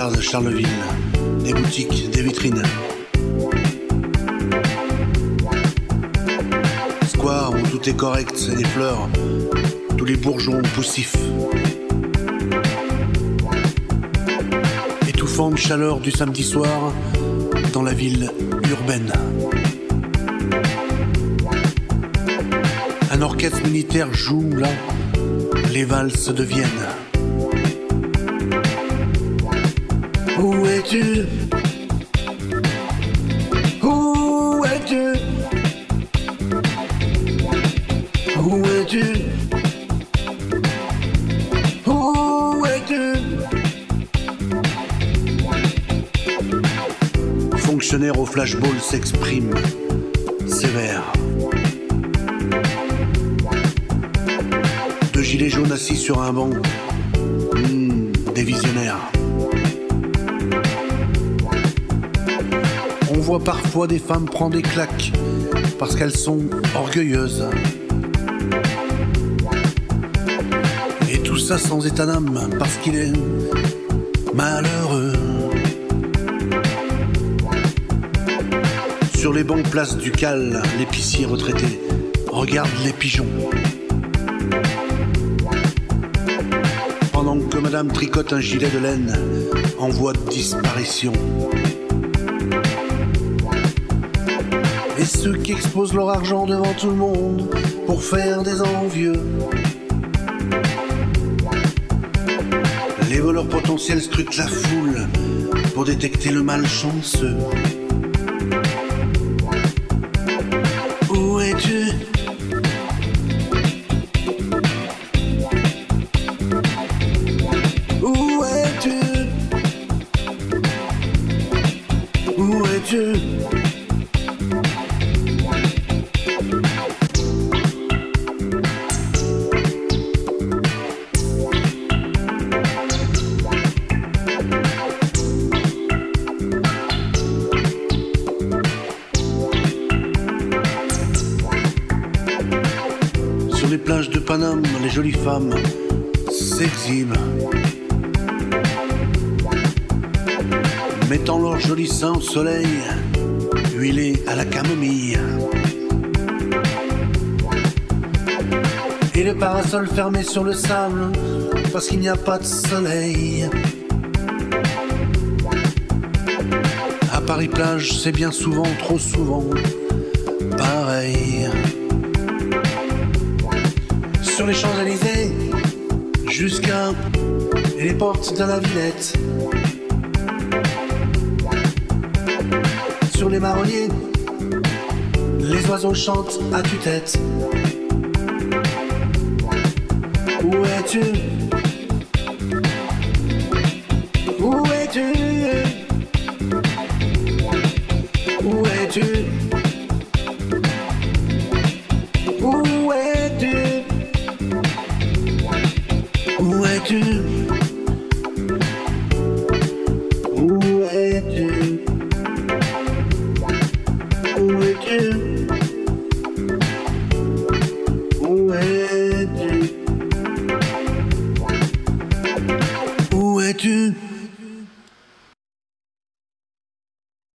Regarde Charleville, des boutiques, des vitrines. Square où tout est correct, c'est des fleurs, tous les bourgeons poussifs. Étouffante chaleur du samedi soir dans la ville urbaine. Un orchestre militaire joue là les valses de Vienne. Es-tu? Où es-tu? Où es-tu? Où es-tu? Fonctionnaire au flashball s'exprime sévère. De gilets jaunes assis sur un banc. Hmm, des visionnaires. Voit parfois des femmes prendre des claques parce qu'elles sont orgueilleuses. Et tout ça sans état d'âme parce qu'il est malheureux. Sur les bancs place du Cal, l'épicier retraité regarde les pigeons. Pendant que madame tricote un gilet de laine en voie de disparition. Et ceux qui exposent leur argent devant tout le monde pour faire des envieux. Les voleurs potentiels scrutent la foule pour détecter le malchanceux. Où es-tu? Où es-tu? Où es-tu? Les plages de Paname, les jolies femmes s'exhibent. Mettant leurs jolis seins au soleil, huilés à la camomille. Et le parasol fermé sur le sable, parce qu'il n'y a pas de soleil. À Paris plage, c'est bien souvent, trop souvent, pareil. Sur les Champs-Élysées, jusqu'à les portes de la Villette. Sur les marronniers, les oiseaux chantent à tue-tête. Où es-tu? Où es-tu